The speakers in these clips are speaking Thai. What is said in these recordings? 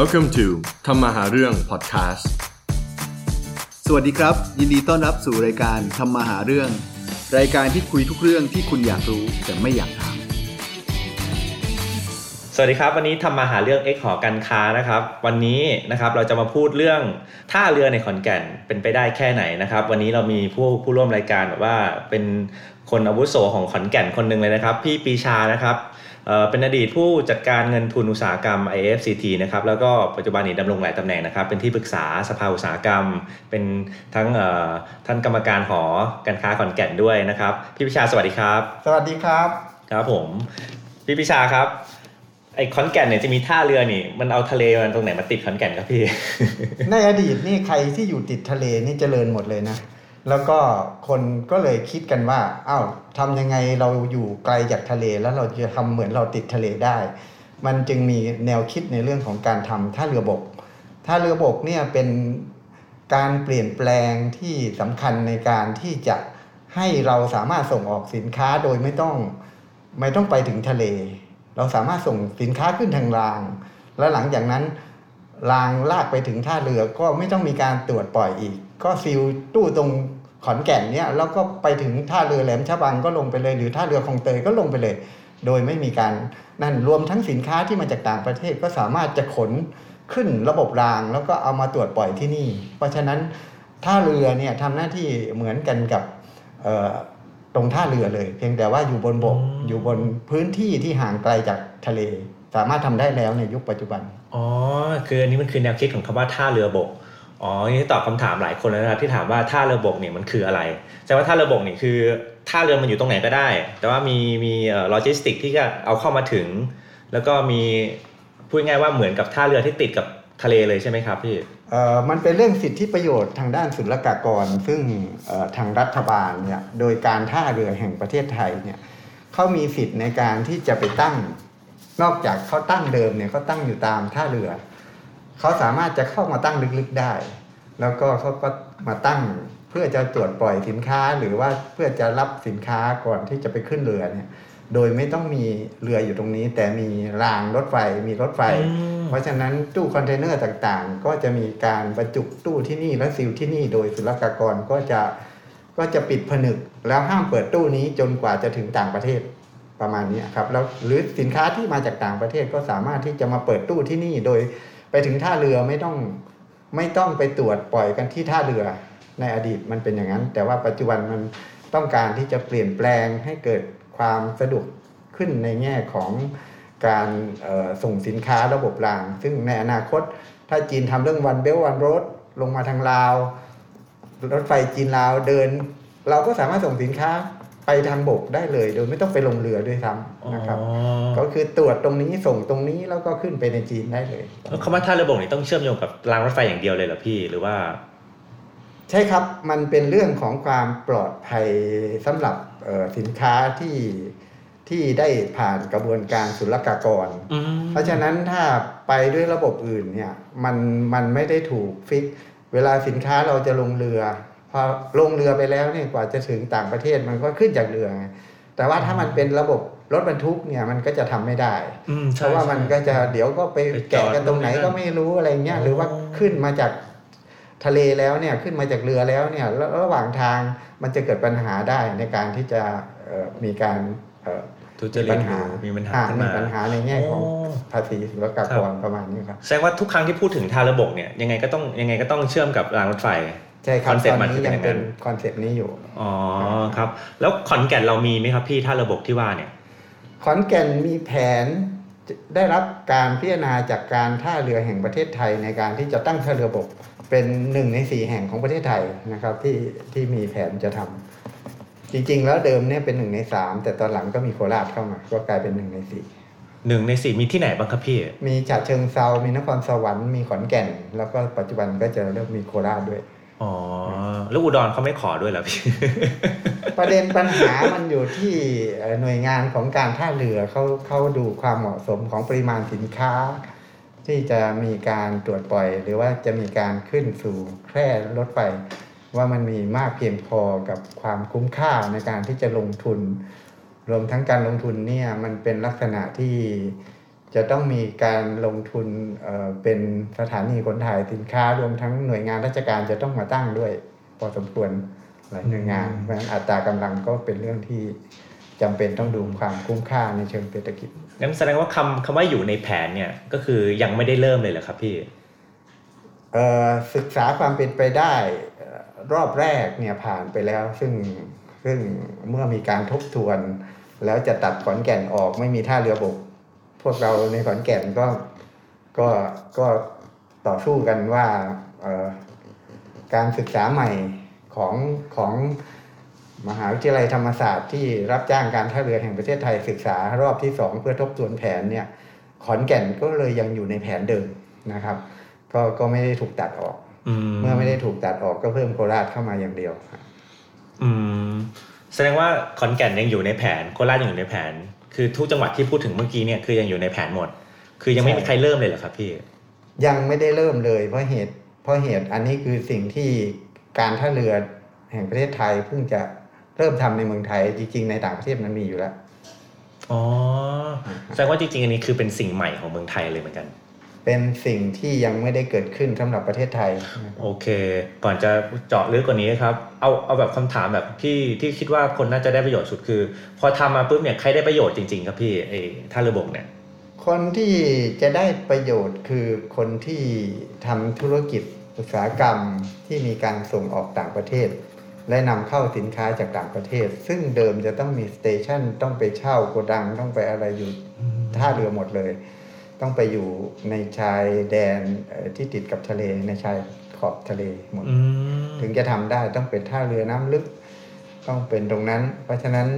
Welcome to ทำมาหาเรื่อง podcast สวัสดีครับ ยินดีต้อนรับสู่รายการทำมาหาเรื่อง รายการที่คุยทุกเรื่องที่คุณอยากรู้แต่ไม่อยากถามสวัสดีครับ วันนี้ทำมาหาเรื่อง X หอการค้านะครับ วันนี้นะครับเราจะมาพูดเรื่องท่าเรือในขอนแก่นเป็นไปได้แค่ไหนนะครับ วันนี้เรามีผู้ผู้ร่วมรายการแบบว่าเป็นคนอาวุโสของขอนแก่นคนหนึ่งเลยนะครับ พี่ปีชานะครับ เอ่อเป็นอดีตผู้จัดการเงินทุนอุตสาหกรรม IFCT นะครับแล้วก็ปัจจุบันนี้ดำรงหลายตำแหน่งนะครับ เป็นที่ปรึกษาสภาอุตสาหกรรม เป็นทั้งเอ่อท่านกรรมการหอการค้าขอนแก่นด้วยนะครับ พี่ปีชาสวัสดีครับ สวัสดีครับครับผมพี่พิชาครับไอ้ขอนแก่นเนี่ยจะมีท่าเรือนี่ มันเอาทะเลมันตรงไหนมาติดขอนแก่นครับพี่ ในอดีตนี่ใครที่อยู่ติดทะเลนี่เจริญหมดเลยนะ แล้วก็คนก็เลยคิดกันว่าอ้าวทำยังไงเราอยู่ไกลจากทะเลแล้วเราจะทำเหมือนเราติดทะเลได้ มันจึงมีแนวคิดในเรื่องของการทำท่าเรือบกท่าเรือบกเนี่ยเป็นการเปลี่ยนแปลงที่สำคัญในการที่จะให้เราสามารถส่งออกสินค้าโดยไม่ต้องไม่ต้องไปถึงทะเล เราสามารถส่งสินค้าขึ้นทางราง แล้วหลังจากนั้นรางลากไปถึงท่าเรือก็ไม่ต้องมีการตรวจปล่อยอีก ก็ซิลตู้ตรง ขอนแก่นเนี่ยแล้วก็ไปถึงท่าเรือแหลมฉบังก็ลงไปเลย หรือท่าเรือคลองเตยก็ลงไปเลย โดยไม่มีการนั่นรวมทั้งสินค้าที่มาจากต่างประเทศก็สามารถจะขนขึ้นระบบราง แล้วก็เอามาตรวจปล่อยที่นี่ เพราะฉะนั้นท่าเรือเนี่ยทำหน้าที่เหมือนกันกับเอ่อตรงท่าเรือเลย เพียงแต่ว่าอยู่บนบกอืมอยู่บนพื้นที่ที่ห่างไกลจากทะเล สามารถทำได้แล้วในยุคปัจจุบันอ๋อคืออันนี้มันคือแนวคิดของคำว่าท่าเรือบก อ๋อนี่ตอบคำถามหลายคนแล้วนะครับที่ถามว่าท่าเรือบกเนี่ยมันคืออะไรแต่ว่าท่าเรือบกเนี่ยคือท่าเรือมันอยู่ตรงไหนก็ได้ แต่ว่ามีมีโลจิสติกที่จะเอาเข้ามาถึง แล้วก็มีพูดง่ายว่าเหมือนกับท่าเรือที่ติดกับทะเลเลยใช่ไหมครับพี่เอ่อมันเป็นเรื่องสิทธิประโยชน์ทางด้านศุลกากร ซึ่งทางรัฐบาลเนี่ยโดยการท่าเรือแห่งประเทศไทยเนี่ยเขามีสิทธิ์ในการที่จะไปตั้ง นอกจากเขาตั้งเดิมเนี่ยเขาตั้งอยู่ตามท่าเรือ เขาสามารถจะเข้ามาตั้งลึกๆได้ แล้วก็เขาก็มาตั้งเพื่อจะตรวจปล่อยสินค้าหรือว่าเพื่อจะรับสินค้าก่อนที่จะไปขึ้นเรือเนี่ยโดยไม่ต้องมีเรืออยู่ตรงนี้ แต่มีรางรถไฟมีรถไฟอืมเพราะฉะนั้นตู้คอนเทนเนอร์ต่างๆ ก็จะมีการบรรจุตู้ที่นี่และ seal ที่นี่โดยศุลกากรก็จะก็จะปิดผนึก แล้วห้ามเปิดตู้นี้จนกว่าจะถึงต่างประเทศประมาณนี้ครับแล้วหรือสินค้าที่มาจากต่างประเทศก็สามารถที่จะมาเปิดตู้ที่นี่โดย ไปถึงท่าเรือไม่ต้องไม่ต้องไปตรวจปล่อยกันที่ท่าเรือในอดีตมันเป็นอย่างนั้น แต่ว่าปัจจุบันมันต้องการที่จะเปลี่ยนแปลงให้เกิดความสะดวกขึ้นในแง่ของการส่งสินค้าระบบราง ซึ่งในอนาคตถ้าจีนทำเรื่องวันเบลวันรถลงมาทางลาว รถไฟจีนลาวเดิน เราก็สามารถส่งสินค้า ไปทางบกได้เลย โดยไม่ต้องไปลงเรือด้วยซ้ำนะครับอ๋อก็คือตรวจตรงนี้ส่งตรงนี้แล้วก็ขึ้นไปในจีนได้เลยแล้วคำว่าท่าเรือบกนี่ต้องเชื่อมโยงกับรางรถไฟอย่างเดียวเลยเหรอพี่หรือว่า ใช่ครับมันเป็นเรื่องของความปลอดภัยสำหรับเอ่อสินค้าที่ที่ได้ผ่านกระบวนการศุลกากรอืมเพราะฉะนั้นถ้าไปด้วยระบบอื่นเนี่ยมันมันไม่ได้ถูกฟิก เวลาสินค้าเราจะลงเรือพ อลงเรือไปแล้วเนี่ยกว่าจะถึงต่างประเทศมันก็ขึ้นจากเรือไงแต่ว่าถ้ามันเป็นระบบรถบรรทุกเนี่ยมันก็จะทำไม่ได้อืมเพใช่ราะว่ามันก็จะเดี๋ยวก็ไปไปจอดแกะกันตรงไหนก็ไม่รู้อะไรเงี้ยอ๋อหรือว่าขึ้นมาจากทะเลแล้วเนี่ยขึ้นมาจากเรือแล้วเนี่ยแล้วระหว่างทางมันจะเกิดปัญหาได้ในการที่จะเอ่อมีการเอ่อทุจริตปัญหามีปัญหาอ่ขึ้นมีมาปัญหาในแง่ของโภาษีศุลกากรประมาณนี้ครับแสดงว่าทุกครั้งที่พูดถึงท่าเรือบกเนี่ยยังไงก็ต้องยังไงก็ต้องเชื่อมกับรางรถไฟ ใช่ครับ concept มันคือนี้เป็นยังอย่างนั้เป็น concept นี้อยู่อ๋อครับ แล้วขอนแก่นเรามีไหมครับพี่ท่าเรือบกที่ว่าเนี่ยขอนแก่นมีแผนจะได้รับการพิจารณาจากการท่าเรือแห่งประเทศไทยในการที่จะตั้งท่าเรือบกเป็นหนึ่งในสี่แห่งของประเทศไทยนะครับ ที่ที่มีแผนจะทำจริง ๆ แล้วเดิมเนี่ยเป็นหนึ่งในสามแต่ตอนหลังก็มีโคราชเข้ามา ก็กลายเป็นหนึ่งในสี่หนึ่งในสี่มีที่ไหนบ้างครับพี่มีฉะเชิงเซา มีนครสวรรค์มีขอนแก่น แล้วก็ปัจจุบันก็จะเริ่มมีโคราชด้วย อ๋อ แล้วอุดรเขาไม่ขอด้วยเหรอพี่ ประเด็นปัญหามันอยู่ที่เอ่อหน่วยงานของการท่าเรือเขาเขาดูความเหมาะสมของปริมาณสินค้า ที่จะมีการตรวจปล่อย หรือว่าจะมีการขึ้นสู่แคร่รถไฟว่ามันมีมากเพียงพอกับความคุ้มค่าในการที่จะลงทุน รวมทั้งการลงทุนเนี่ยมันเป็นลักษณะที่ จะต้องมีการลงทุนเอ่อเป็นสถานีขนถ่ายสินค้ารวมทั้งหน่วยงานราชการจะต้องมาตั้งด้วยพอสมควรหลายหน่วยงานเพราะฉะนั้นอัตรากำลังก็เป็นเรื่องที่จำเป็นต้องดูความคุ้มค่าในเชิงเศรษฐกิจงั้นแสดงว่าคำคำว่าอยู่ในแผนเนี่ยก็คือยังไม่ได้เริ่มเลยเหรอครับพี่เอ่อศึกษาความเป็นไปได้เอ่อรอบแรกเนี่ยผ่านไปแล้ว ซึ่งซึ่งเมื่อมีการทบทวน แล้วจะตัดขอนแก่นออกไม่มีท่าเรือบกพ วกเราในขอนแก่นก็ก็ก็ต่อสู้กันว่าเอ่อการศึกษาใหม่ของของมหาวิทยาลัยธรรมศาสตร์ที่รับจ้างการท่าเรือแห่งประเทศไทยศึกษารอบที่สองเพื่อทบทวนแผนเนี่ยขอนแก่นก็เลยยังอยู่ในแผนเดิมนะครับ ก็ก็ไม่ได้ถูกตัดออกอืมเมื่อไม่ได้ถูกตัดออกก็เพิ่มโคราชเข้ามาอย่างเดียวครับอืมแสดงว่าขอนแก่นยังอยู่ในแผนโคราชยังอยู่ในแผน คือทุกจังหวัดที่พูดถึงเมื่อกี้เนี่ยคือยังอยู่ในแผนหมด คือยังไม่มีใครเริ่มเลยเหรอครับพี่ ยังไม่ได้เริ่มเลยเพราะเหตุ เพราะเหตุอันนี้คือสิ่งที่การท่าเรือแห่งประเทศไทยเพิ่งจะเริ่มทำในเมืองไทยจริง ๆ ในต่างประเทศมันมีอยู่แล้วอ๋อแสดงว่าจริงๆอันนี้คือเป็นสิ่งใหม่ของเมืองไทยเลยเหมือนกัน เป็นสิ่งที่ยังไม่ได้เกิดขึ้นสำหรับประเทศไทย โอเค ก่อนจะเจาะลึกกว่านี้ครับ เอาเอาแบบคำถามแบบที่ที่คิดว่าคนน่าจะได้ประโยชน์สุดคือ พอทำมาปุ๊บเนี่ยใครได้ประโยชน์จริงๆครับพี่ไอ้ท่าเรือบกเนี่ยคนที่จะได้ประโยชน์คือคนที่ทำธุรกิจอุตสาหกรรมที่มีการส่งออกต่างประเทศ และนำเข้าสินค้าจากต่างประเทศ ซึ่งเดิมจะต้องมีสเตชันต้องไปเช่าโกดังต้องไปอะไรอยู่ท่าเรือหมดเลย ต้องไปอยู่ในชายแดนเอ่อที่ติดกับทะเลในชายขอบทะเลหมดอืมถึงจะทำได้ต้องเป็นท่าเรือน้ำลึก ต้องเป็นตรงนั้น เพราะฉะนั้น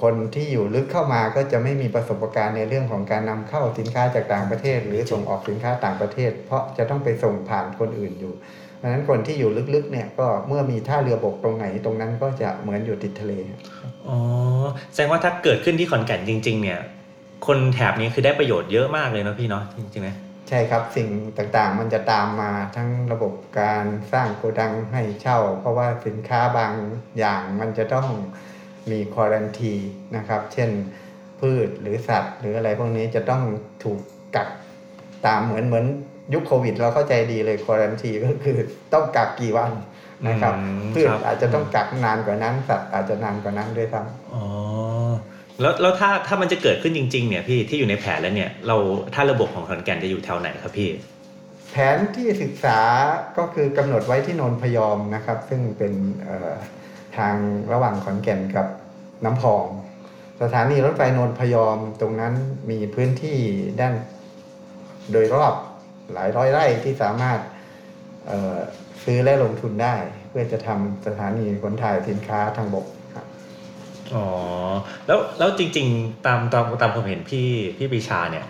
คนที่อยู่ลึกเข้ามาก็จะไม่มีประสบการณ์ในเรื่องของการนำเข้าสินค้าจากต่างประเทศ หรือส่งออกสินค้าต่างประเทศ เพราะจะต้องไปส่งผ่านคนอื่นอยู่เพราะฉะนั้นคนที่อยู่ลึกๆเนี่ยก็เมื่อมีท่าเรือบกตรงไหนตรงนั้นก็จะเหมือนอยู่ติดทะเลอ๋อแสดงว่าถ้าเกิดขึ้นที่ขอนแก่นจริง ๆ เนี่ย คนแถบนี้คือได้ประโยชน์เยอะมากเลยเนาะพี่เนาะจริงๆไหมใช่ครับสิ่งต่างๆ มันจะตามมาทั้งระบบการสร้างโกดังให้เช่า เพราะว่าสินค้าบางอย่างมันจะต้องมีควอรันทีนะครับ เช่นพืชหรือสัตว์ หรืออะไรพวกนี้จะต้องถูกกักตามเหมือนเหมือนยุคโควิด เราเข้าใจดีเลยควอรันทีก็คือต้องกักกี่วันนะครับอืมพืชครับอาจจะต้องกักนานกว่านั้นสัตว์อาจจะนานกว่านั้นด้วยซ้ำอ๋อ แล้วแล้วถ้าถ้ามันจะเกิดขึ้นจริง ๆ เนี่ยพี่ที่อยู่ในแผนแล้วเนี่ยเราถ้าระบบของขอนแก่นจะอยู่แถวไหนครับพี่ แผนที่ศึกษาก็คือกำหนดไว้ที่นนพยอมนะครับ ซึ่งเป็นทางระหว่างขอนแก่นกับน้ำพอง สถานีรถไฟนนพยอมตรงนั้นมีพื้นที่ด้านโดยรอบหลายร้อยไร่ที่สามารถซื้อและลงทุนได้ เพื่อจะทำสถานีขนถ่ายสินค้าทางบก อ๋อแล้วแล้วจริง ๆ ตามตามตามความเห็นพี่พี่ปรีชาเนี่ย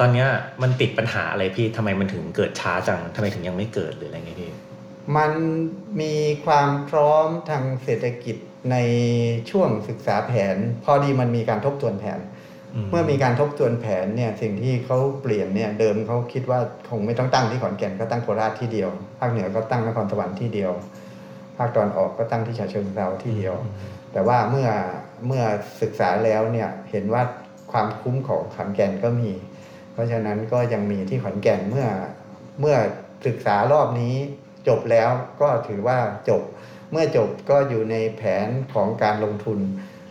ตอนเนี้ยมันติดปัญหาอะไรพี่ทำไมมันถึงเกิดช้าจังทำไมถึงยังไม่เกิดหรืออะไรเงี้ยพี่มันมีความพร้อมทางเศรษฐกิจในช่วงศึกษาแผน พอดีมันมีการทบทวนแผน เมื่อมีการทบทวนแผนเนี่ยสิ่งที่เขาเปลี่ยนเนี่ยเดิมเขาคิดว่าคงไม่ต้องตั้งที่ขอนแก่นก็ตั้งโคราชที่เดียวภาคเหนือก็ตั้งนครสวรรค์ที่เดียวภาคตอนออกก็ตั้งที่ฉะเชิงเทราที่เดียว แต่ว่าเมื่อเมื่อศึกษาแล้วเนี่ยเห็นว่าความคุ้มของขอนแก่นก็มี เพราะฉะนั้นก็ยังมีที่ขอนแก่นเมื่อเมื่อศึกษารอบนี้จบแล้วก็ถือว่าจบ เมื่อจบก็อยู่ในแผนของการลงทุน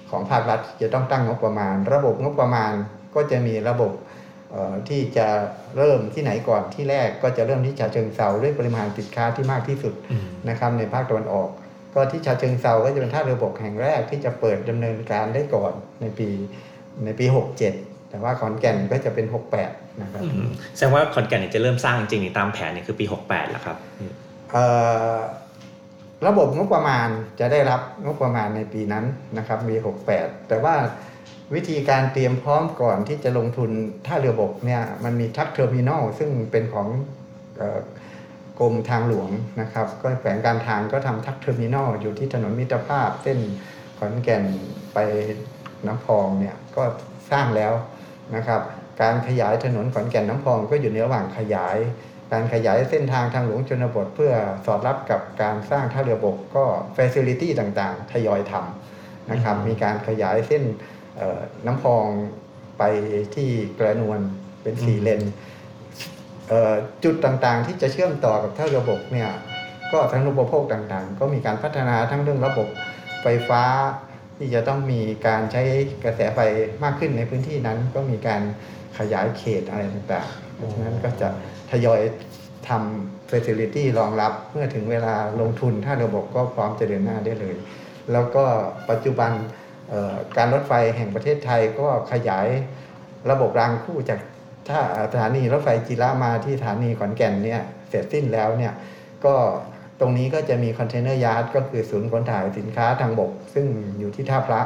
ของภาครัฐจะต้องตั้งงบประมาณ ระบบงบประมาณก็จะมีระบบที่จะเริ่มที่ไหนก่อนที่แรกก็จะเริ่มที่ฉะเชิงเซาด้วยปริมาณสินค้าที่มากที่สุดนะครับในภาคตะวันออก ก็ที่ฉะเชิงเซาก็จะเป็นท่าเรือบกแห่งแรกที่จะเปิดดำเนินการได้ก่อนในปีในปี 67 แต่ว่าขอนแก่นก็จะเป็น 68 นะครับอืมแสดงว่าขอนแก่นเนี่ยจะเริ่มสร้างจริงๆนี่ตามแผนเนี่ยคือปี 68แหละครับเอ่อระบบงบประมาณจะได้รับงบประมาณในปีนั้นนะครับปี 68 แต่ว่าวิธีการเตรียมพร้อมก่อนที่จะลงทุนท่าเรือบกเนี่ยมันมี truck terminal ซึ่งเป็นของเอ่อ กรมทางหลวงนะครับ ก็แขวงการทางก็ทำ truck terminal อยู่ที่ถนนมิตรภาพเส้นขอนแก่นไปน้ำพองเนี่ยก็สร้างแล้วนะครับ การขยายถนนขอนแก่นน้ำพองก็อยู่ในระหว่างขยาย การขยายเส้นทางทางหลวงชนบท เพื่อสอดรับกับการสร้างท่าเรือบกก็เฟสิลิตี้ต่างๆทยอยทำนะครับอืมมีการขยายเส้นเอ่อน้ำพองไปที่กระนวลเป็นสี่เลนเอ่อ จุดต่างๆ ที่จะเชื่อมต่อกับท่าระบบเนี่ยก็ทั้งระบบโภคต่างๆ ก็มีการพัฒนาทั้งเรื่องระบบไฟฟ้า ที่จะต้องมีการใช้กระแสไฟมากขึ้นในพื้นที่นั้น ก็มีการขยายเขตอะไรต่างๆ เพราะฉะนั้นก็จะทยอยทำ facility รองรับเมื่อถึงเวลาลงทุนถ้าระบบก็พร้อมจะเดินหน้าได้เลย แล้วก็ปัจจุบันการรถไฟแห่งประเทศไทยก็ขยายระบบรางคู่จาก ถ้าสถานีรถไฟจิระมาที่สถานีขอนแก่นเนี่ยเสร็จสิ้นแล้วเนี่ยก็ตรงนี้ก็จะมี container yard ก็คือศูนย์ขนถ่ายสินค้าทางบก ซึ่งอยู่ที่ท่าพระ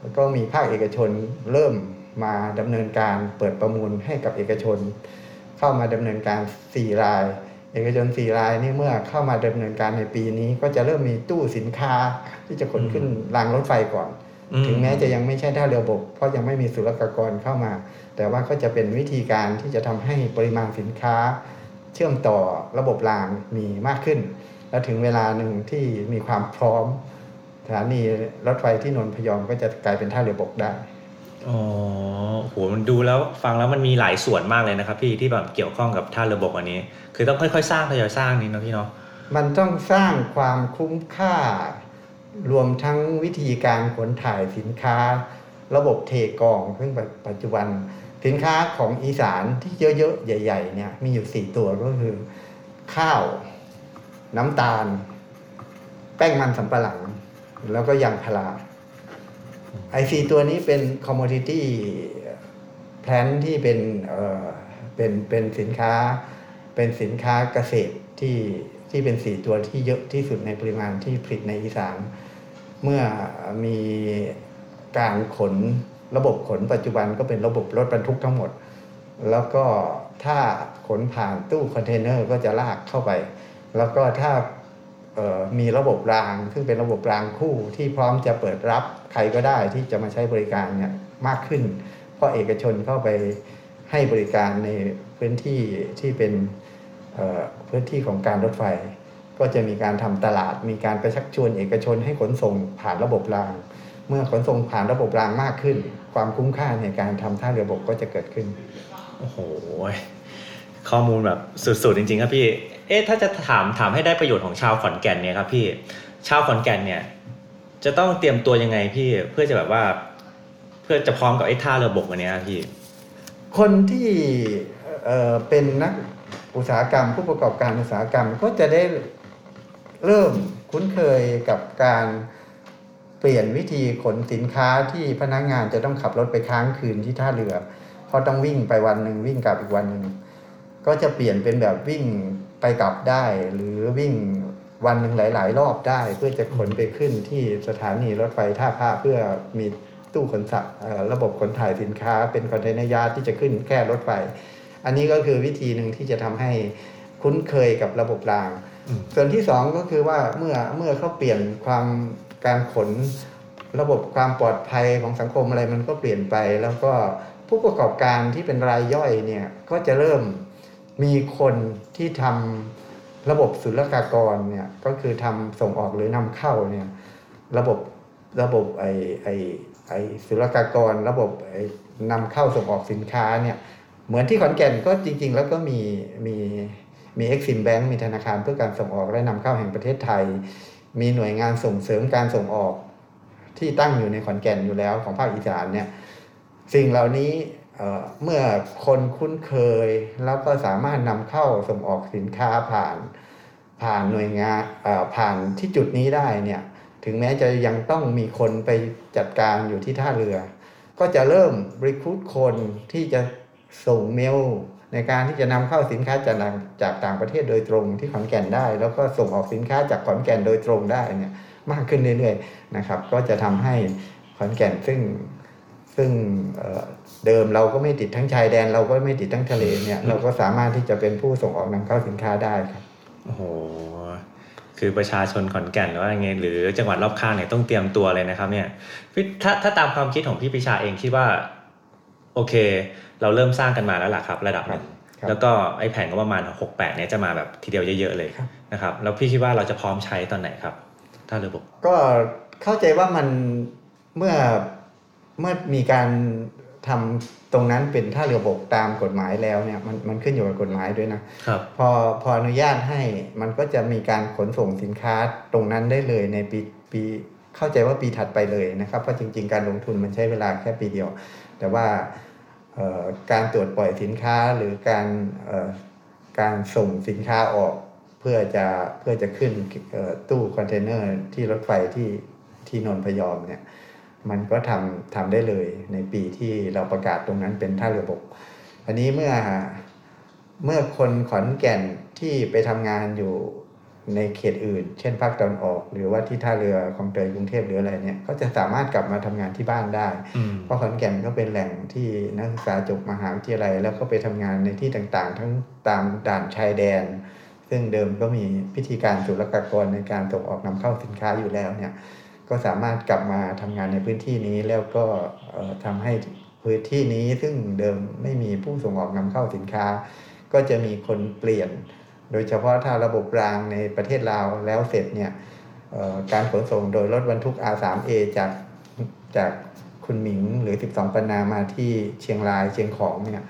แล้วก็มีภาคเอกชนเริ่มมาดำเนินการเปิดประมูลให้กับเอกชน เข้ามาดำเนินการ 4 ราย เอกชน 4 รายนี่เมื่อเข้ามาดำเนินการในปีนี้ ก็จะเริ่มมีตู้สินค้าที่จะขนขึ้นรางรถไฟก่อนอื ถึงแม้จะยังไม่ใช่ท่าเรือบกเพราะยังไม่มีศุลกากรเข้ามา แต่ว่าก็จะเป็นวิธีการที่จะทำให้ปริมาณสินค้า เชื่อมต่อระบบรางมีมากขึ้น แล้วถึงเวลาหนึ่งที่มีความพร้อมสถานีรถไฟที่นนทพยอมก็จะกลายเป็นท่าเรือบกได้อ๋อโหมันดูแล้วฟังแล้วมันมีหลายส่วนมากเลยนะครับ พี่ที่แบบเกี่ยวข้องกับท่าเรือระบบอันนี้ คือต้องค่อยๆ สร้างทยอยสร้างนี่เนอะพี่เนาะมันต้องสร้างความคุ้มค่า รวมทั้งวิธีการขนถ่ายสินค้า ระบบเทกองซึ่งปัจจุบันสินค้าของอีสานที่เยอะๆ ใหญ่ ๆ เนี่ยมีอยู่สี่ตัวก็คือ ข้าว น้ำตาล แป้งมันสำปะหลัง แล้วก็ยางพาราไอซีตัวนี้เป็นคอมม o ดิตี้แพลนที่เป็นเออเป็นเป็นสินค้าเป็นสินค้าเกษตรที่ ที่เป็นสี่ตัวที่เยอะที่สุดในปริมาณที่ผลิตในอีสานเมื่อมีการขนระบบขนปัจจุบันก็เป็นระบบรถบรรทุกทั้งหมด แล้วก็ถ้าขนผ่านตู้คอนเทนเนอร์ก็จะลากเข้าไป แล้วก็ถ้ามีระบบราง ซึ่งเป็นระบบรางคู่ที่พร้อมจะเปิดรับใครก็ได้ที่จะมาใช้บริการเนี่ยมากขึ้น เพราะเอกชนเข้าไปให้บริการในพื้นที่ที่เป็น พื้นที่ของการรถไฟ ก็จะมีการทำตลาด มีการไปชักชวนเอกชนให้ขนส่งผ่านระบบราง เมื่อขนส่งผ่านระบบรางมากขึ้น ความคุ้มค่าในการทำท่าเรือระบบก็จะเกิดขึ้นโอ้โหข้อมูลแบบสุดๆจริง ๆ ครับพี่ เอ๊ะถ้าจะถามถามให้ได้ประโยชน์ของชาวขอนแก่นเนี่ยครับพี่ชาวขอนแก่นเนี่ย จะต้องเตรียมตัวยังไงพี่เพื่อจะแบบว่า เพื่อจะพร้อมกับไอ้ท่าเรือบกอันเนี้ยครับพี่ คนที่เอ่อเป็นนัก อุตสาหกรรม ผู้ประกอบการอุตสาหกรรมก็จะได้เริ่มคุ้นเคยกับการเปลี่ยนวิธีขนสินค้าที่พนักงานจะต้องขับรถไปค้างคืนที่ท่าเรือเพราะต้องวิ่งไปวันหนึ่งวิ่งกลับอีกวันหนึ่งก็จะเปลี่ยนเป็นแบบวิ่งไปกลับได้ หรือวิ่งวันหนึ่งหลาย ๆ รอบได้ เพื่อจะขนไปขึ้นที่สถานีรถไฟท่าพระเพื่อมีตู้ขนสัตว์ระบบขนถ่ายสินค้า เป็น container yard ที่จะขึ้นแค่รถไฟ อันนี้ก็คือวิธีหนึ่งที่จะทำให้คุ้นเคยกับระบบรางอืมส่วนที่สองก็คือว่าเมื่อเมื่อเขาเปลี่ยนความการขน ระบบความปลอดภัยของสังคมอะไรมันก็เปลี่ยนไป แล้วก็ผู้ประกอบการที่เป็นรายย่อยเนี่ยก็จะเริ่มมีคนที่ทำระบบศุลกากรเนี่ยก็คือทำส่งออกหรือนำเข้าเนี่ยระบบระบบไอไอไอศุลกากร ระบบไอนำเข้าส่งออกสินค้าเนี่ย เหมือนที่ขอนแก่นก็จริง ๆ แล้วก็มีมีมีเอ็กซิมแบงก์มีธนาคารเพื่อการส่งออกและนำเข้าแห่งประเทศไทย มีหน่วยงานส่งเสริมการส่งออกที่ตั้งอยู่ในขอนแก่นอยู่แล้วของภาคอีสานเนี่ยสิ่งเหล่านี้เเมื่อคนคุ้นเคยแล้วก็สามารถนำเข้าส่งออกสินค้าผ่านผ่านหน่วยงานผ่านที่จุดนี้ได้เนี่ยถึงแม้จะยังต้องมีคนไปจัดการอยู่ที่ท่าเรือ ก็จะเริ่มรีคูดคนที่จะ ส่งเมลในการที่จะนำเข้าสินค้าจากต่างจากต่างประเทศโดยตรงที่ขอนแก่นได้ แล้วก็ส่งออกสินค้าจากขอนแก่นโดยตรงได้เนี่ยมากขึ้นเรื่อยๆนะครับ ก็จะทำให้ขอนแก่นซึ่งซึ่งเอ่อเดิมเราก็ไม่ติดทั้งชายแดน เราก็ไม่ติดทั้งทะเลเนี่ย เราก็สามารถที่จะเป็นผู้ส่งออกนำเข้าสินค้าได้ครับโอ้โหคือประชาชนขอนแก่นหรือว่าไงหรือจังหวัดรอบข้างเนี่ยต้องเตรียมตัวเลยนะครับ เนี่ยพี่ถ้าถ้าตามความคิดของพี่ปิชาเองคิดว่า โอเค เราเริ่มสร้างกันมาแล้วล่ะครับ ระดับหนึ่งครับแล้วก็ไอ้แผนก็ประมาณหกแปดเนี่ยจะมาแบบทีเดียวเยอะๆเลยครับนะครับแล้วพี่คิดว่าเราจะพร้อมใช้ตอนไหนครับ ถ้าระบบก็เข้าใจว่ามันเมื่อเมื่อมีการทำตรงนั้นเป็นท่าเรือบกตามกฎหมายแล้วเนี่ยมันมันขึ้นอยู่กับกฎหมายด้วยนะครับพอพออนุญาตให้มันก็จะมีการขนส่งสินค้าตรงนั้นได้เลยในปีปีเข้าใจว่าปีถัดไปเลยนะครับเพราะจริง ๆ การลงทุนมันใช้เวลาแค่ปีเดียว แต่ว่าการตรวจปล่อยสินค้าหรือการการส่งสินค้าออกเพื่อจะเพื่อจะขึ้นตู้คอนเทนเนอร์ที่รถไฟที่ที่นนพยอมเนี่ยมันก็ทำทำได้เลยในปีที่เราประกาศตรงนั้นเป็นท่าเรือบก อันนี้เมื่อเมื่อคนขอนแก่นที่ไปทำงานอยู่ ในเขตอื่น เช่นภาคตะวันออก หรือว่าที่ท่าเรือคลองเตยกรุงเทพหรืออะไรเนี่ยก็จะสามารถกลับมาทำงานที่บ้านได้อืมเพราะขอนแก่นก็เป็นแหล่งที่นักศึกษาจบมหาวิทยาลัย แล้วก็ไปทำงานในที่ต่างๆ ทั้งตามด่านชายแดน ซึ่งเดิมก็มีพิธีการศุลกากรในการส่งออกนำเข้าสินค้าอยู่แล้วเนี่ยก็สามารถกลับมาทำงานในพื้นที่นี้แล้วก็เอ่อทำให้พื้นที่นี้ซึ่งเดิมไม่มีผู้ส่งออกนำเข้าสินค้า ก็จะมีคนเปลี่ยน โดยเฉพาะถ้าระบบรางในประเทศลาวแล้วเสร็จเนี่ยเอ่อการขนส่งโดยรถบรรทุก R3A จากจากคุณหมิงหรือ 12ปันนามาที่เชียงรายเชียงของเนี่ย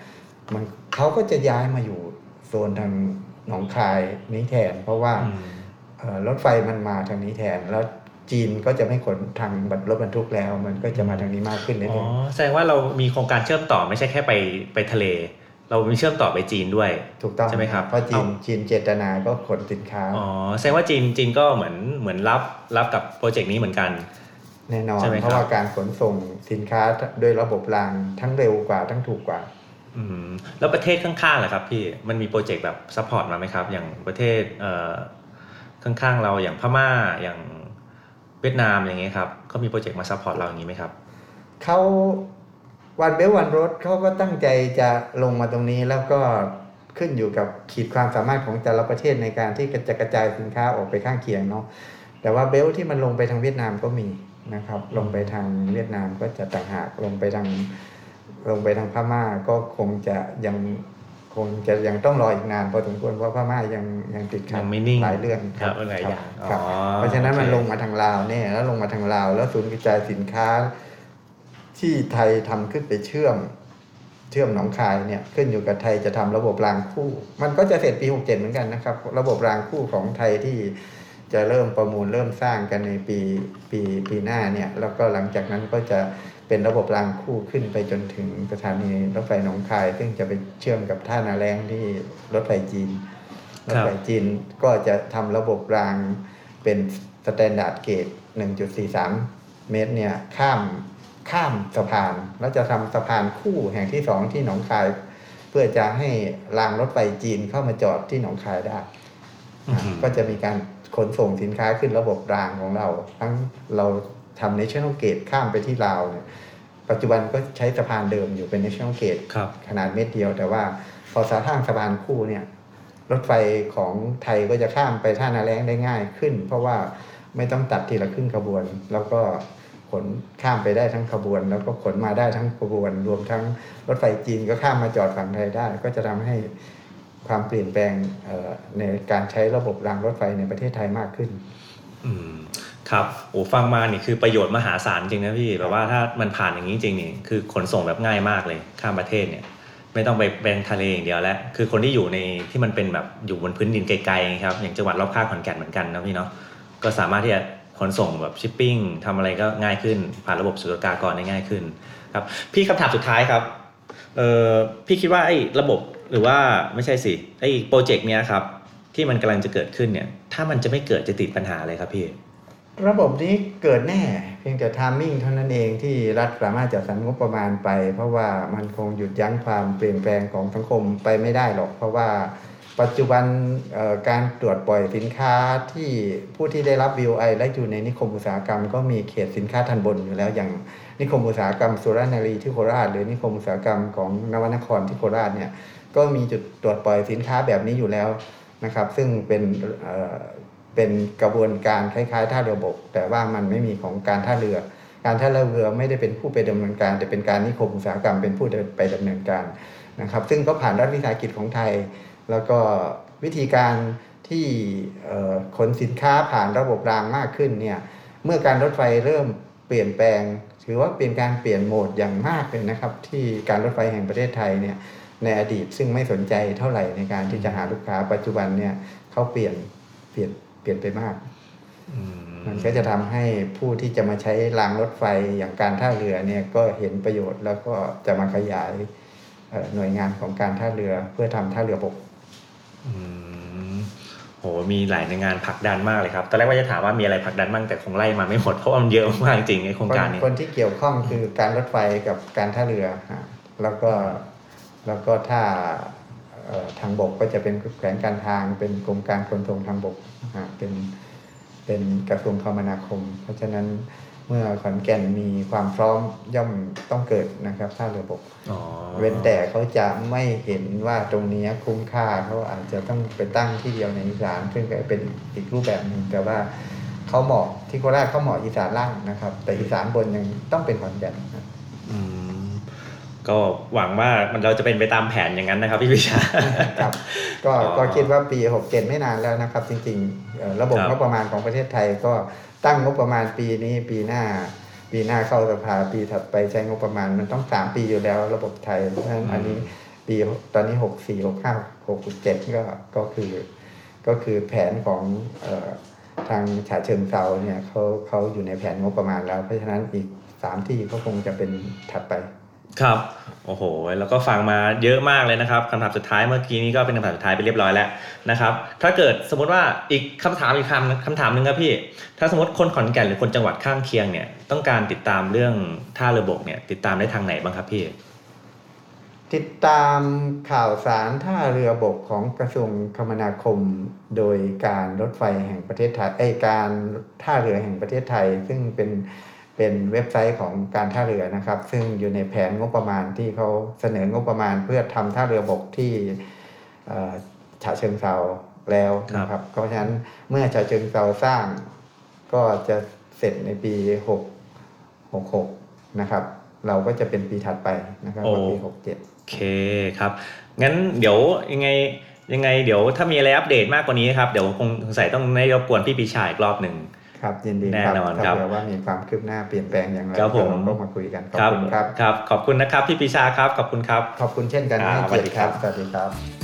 มันเขาก็จะย้ายมาอยู่โซนทางหนองคายนี้แทน เพราะว่าอืมเอ่อรถไฟมันมาทางนี้แทนแล้วจีนก็จะไม่ขนทางรถบรรทุกแล้ว มันก็จะมาทางนี้มากขึ้นอ๋เรื่ออยแสดงว่าเรามีโครงการเชื่อมต่อไม่ใช่แค่ไปไปทะเล เรามีเชื่อมต่อไปจีนด้วยๆถูกต้องใช่ไหมครับเพราะจีนเอาจีนเจตนาก็ขนสินค้าอ๋อแสดงว่าจีนจีนก็เหมือนเหมือนรับรับกับ project นี้เหมือนกัน แน่นอนใช่ไหมครับเพราะว่าการขนส่งสินค้าด้วยระบบรางทั้งเร็วกว่าทั้งถูกกว่าอืมแล้วประเทศข้างๆล่ะครับพี่มันมี project แบบ support มาไหมครับ อย่างประเทศเอ่อข้างๆเราอย่างพม่าอย่างเวียดนามอย่างเงี้ยครับเขามี project มา support เราอย่างนี้ไหมครับเขา One Belt One Road เขาก็ตั้งใจจะลงมาตรงนี้แล้วก็ขึ้นอยู่กับขีดความสามารถของแต่ละประเทศในการที่จะกระจายสินค้าออกไปข้างเคียงเนาะแต่ว่าเบลที่มันลงไปทางเวียดนามก็มีนะครับ ลงไปทางเวียดนามก็จะต่างหากลงไปทางลงไปทางพม่าก็คงจะยังคงจะยังต้องรออีกนานพอสมควรเพราะพม่ายังยังติดขัดยังไม่นิ่งหลายเรื่องครับหลายอย่างครับอ๋อเพราะฉะนั้นมันโอเคลงมาทางลาวเนี่ยแล้วลงมาทางลาวแล้วศูนย์กระจายสินค้า ที่ไทยทำขึ้นไปเชื่อม เชื่อมหนองคายเนี่ยขึ้นอยู่กับไทยจะทำระบบรางคู่ มันก็จะเสร็จปี 67 เหมือนกันนะครับ ระบบรางคู่ของไทยที่จะเริ่มประมูลเริ่มสร้างกันในปีปีปีหน้าเนี่ยแล้วก็หลังจากนั้นก็จะเป็นระบบรางคู่ขึ้นไปจนถึงสถานีรถไฟหนองคาย ซึ่งจะไปเชื่อมกับท่านาแล้งที่รถไฟจีนรถไฟจีนก็จะทำระบบรางเป็น standard gauge 1.43 เมตรเนี่ยข้าม ข้ามสะพาน แล้วจะทำสะพานคู่แห่งที่สองที่หนองคาย เพื่อจะให้รางรถไฟจีนเข้ามาจอดที่หนองคายได้อืมก็จะมีการขนส่งสินค้าขึ้นระบบรางของเรา ทั้งเราทำ national gate ข้ามไปที่ลาวเนี่ยปัจจุบันก็ใช้สะพานเดิมอยู่เป็น national gate ครับขนาดเม็ดเดียว แต่ว่าพอสาทางสะพานคู่เนี่ยรถไฟของไทยก็จะข้ามไปท่านาแรงได้ง่ายขึ้น เพราะว่าไม่ต้องตัดทีละครึ่งขบวน แล้วก็ ขนข้ามไปได้ทั้งขบวน แล้วก็ขนมาได้ทั้งขบวน รวมทั้งรถไฟจีนก็ข้ามมาจอดฝั่งไทยได้ ก็จะทำให้ความเปลี่ยนแปลงในการใช้ระบบรางรถไฟในประเทศไทยมากขึ้นอืมครับโอ้ฟังมานี่คือประโยชน์มหาศาลจริงนะพี่แบบว่าถ้ามันผ่านอย่างนี้จริงนี่คือขนส่งแบบง่ายมากเลยข้ามประเทศเนี่ย ไม่ต้องไปแบงทะเลอย่างเดียวแล้ว คือคนที่อยู่ในที่มันเป็นแบบอยู่บนพื้นดินไกลๆครับอย่างจังหวัดรอบข้างขอนแก่นเหมือนกันนะพี่เนาะก็สามารถที่จะ ขนส่งแบบชิปปิ้งทำอะไรก็ง่ายขึ้น ผ่านระบบศุลกากรได้ง่ายขึ้นครับพี่คำถามสุดท้ายครับเออพี่คิดว่าไอ้ระบบหรือว่าไม่ใช่สิไอ้โปรเจกต์เนี้ยครับที่มันกำลังจะเกิดขึ้นเนี่ย ถ้ามันจะไม่เกิดจะติดปัญหาอะไรครับพี่ ระบบนี้เกิดแน่ เพียงแต่ทามมิ่งเท่านั้นเองที่รัฐสามารถจัดสรรงบประมาณไป เพราะว่ามันคงหยุดยั้งความเปลี่ยนแปลงของสังคมไปไม่ได้หรอก เพราะว่า ปัจจุบันการตรวจปล่อยสินค้าที่ผู้ที่ได้รับ VOI และอยู่ในนิคมอุตสาหกรรม ก็มีเขตสินค้าทันบนอยู่แล้วอย่างนิคมอุตสาหกรรมสุรนารีที่โคราช หรือนิคมอุตสาหกรรมของนวนครที่โคราชเนี่ยก็มีจุดตรวจปล่อยสินค้าแบบนี้อยู่แล้วนะครับ ซึ่งเป็นเเป็นกระบวนการคล้ายๆ ท่าเรือบก แต่ว่ามันไม่มีของการท่าเรือ การท่าเรือไม่ได้เป็นผู้ไปดำเนินการ แต่เป็นการนิคมอุตสาหกรรมเป็นผู้ไปดำเนินการนะครับ ซึ่งก็ผ่านรัฐวิสาหกิจของไทย แล้วก็วิธีการที่เอ่อขนสินค้าผ่านระบบรางมากขึ้นเนี่ยเมื่อการรถไฟเริ่มเปลี่ยนแปลง ถือว่าเป็นการเปลี่ยนโหมดอย่างมากเลยนะครับ ที่การรถไฟแห่งประเทศไทยเนี่ยในอดีตซึ่งไม่สนใจเท่าไหร่ในการที่จะหาลูกค้าปัจจุบันเนี่ยเขาเปลี่ยนเปลี่ยนเปลี่ยนไปมากอืมมันก็จะทำให้ผู้ที่จะมาใช้รางรถไฟอย่างการท่าเรือเนี่ยก็เห็นประโยชน์แล้วก็จะมาขยายเอ่อหน่วยงานของการท่าเรือเพื่อทำท่าเรือบกอืม โหมีหลายในวยงานผลักดันมากเลยครับ ตอนแรกว่าจะถามว่ามีอะไรผลักดันบ้างแต่คงไล่มาไม่หมดเพราะว่ามันเยอะมากจริงไอโครงการนี้คนที่เกี่ยวข้องคือการรถไฟกับการท่าเรือฮะแล้วก็แล้วก็ถ้าเอ่อทางบกก็จะเป็นแขวงการทาง เป็นกรมการขนส่งทางบกฮะเป็นเป็นกระทรวงคมนาคม เพราะฉะนั้น เมื่อขอนแก่นมีความพร้อมย่อมต้องเกิดนะครับท่าเรือบกอ๋อเว้นแต่เขาจะไม่เห็นว่าตรงนี้คุ้มค่าเขาอาจจะต้องไปตั้งที่เดียวในอีสานซึ่งก็เป็นอีกรูปแบบหนึ่งแต่ว่าเขาเหมาะที่โคราชเขาเหมาะอีสานล่างนะครับ แต่อีสานบนยังต้องเป็นขอนแก่นนะอืมก็หวังว่ามันเราจะเป็นไปตามแผนอย่างนั้นนะครับพี่วิชาครับก็อ๋อก็คิดว่าปี 67 ไม่นานแล้วนะครับ จริงๆเอ่อระบบครับงบประมาณของประเทศไทยก็ ตั้งงบประมาณปีนี้ปีหน้า ปีหน้าเข้าสภาปีถัดไปใช้งบประมาณมันต้องสามปีอยู่แล้ว ระบบไทยเพราะฉะนั้นอันนี้ปีตอนนี้64 65 67ก็ก็คือ ก็คือแผนของเออทางฉะเชิงเซาเนี่ยเขาเขาอยู่ในแผนงบประมาณแล้ว เพราะฉะนั้นอีกสามที่ก็คงจะเป็นถัดไป ครับโอ้โห แล้วก็ฟังมาเยอะมากเลยนะครับคำถามสุดท้ายเมื่อกี้นี้ก็เป็นคำถามสุดท้ายไปเรียบร้อยแล้วนะครับ ถ้าเกิดสมมติว่าอีกคำถามอีกคำคำถามหนึ่งครับพี่ ถ้าสมมติคนขอนแก่นหรือคนจังหวัดข้างเคียงเนี่ยต้องการติดตามเรื่องท่าเรือบกเนี่ยติดตามได้ทางไหนบ้างครับพี่ ติดตามข่าวสารท่าเรือบกของกระทรวงคมนาคม โดยการรถไฟแห่งประเทศไทยไอการท่าเรือแห่งประเทศไทย ซึ่งเป็น เป็นเว็บไซต์ของการท่าเรือนะครับ ซึ่งอยู่ในแผนงบประมาณที่เขาเสนองบประมาณเพื่อทำท่าเรือบกที่เอ่อฉะเชิงเซาแล้วนะครับ เพราะฉะนั้นเมื่อฉะเชิงเซาสร้างก็จะเสร็จในปีหกหกหกนะครับ เราก็จะเป็นปีถัดไปนะครับโอ้ก็ปีหกเจ็ดโอเคครับ งั้นเดี๋ยวยังไงยังไงเดี๋ยวถ้ามีอะไรอัปเดตมากกว่านี้ครับ เดี๋ยวคงสงสัยต้องได้รบกวนพี่ปีชาอีกรอบหนึ่ง ครับยินดีแน่ครับนอนถ้าครับเผื่อว่ามีความคืบหน้าเปลี่ยนแปลงอย่างไรครับผมเราก็มาคุยกันขอบคุณครับครับ ขอบคุณนะครับพี่ปีชาครับขอบคุณครับ ขอบคุณเช่นกันอ่าให้เกียรติครับสสวัวัสสดีดีคครัรับบ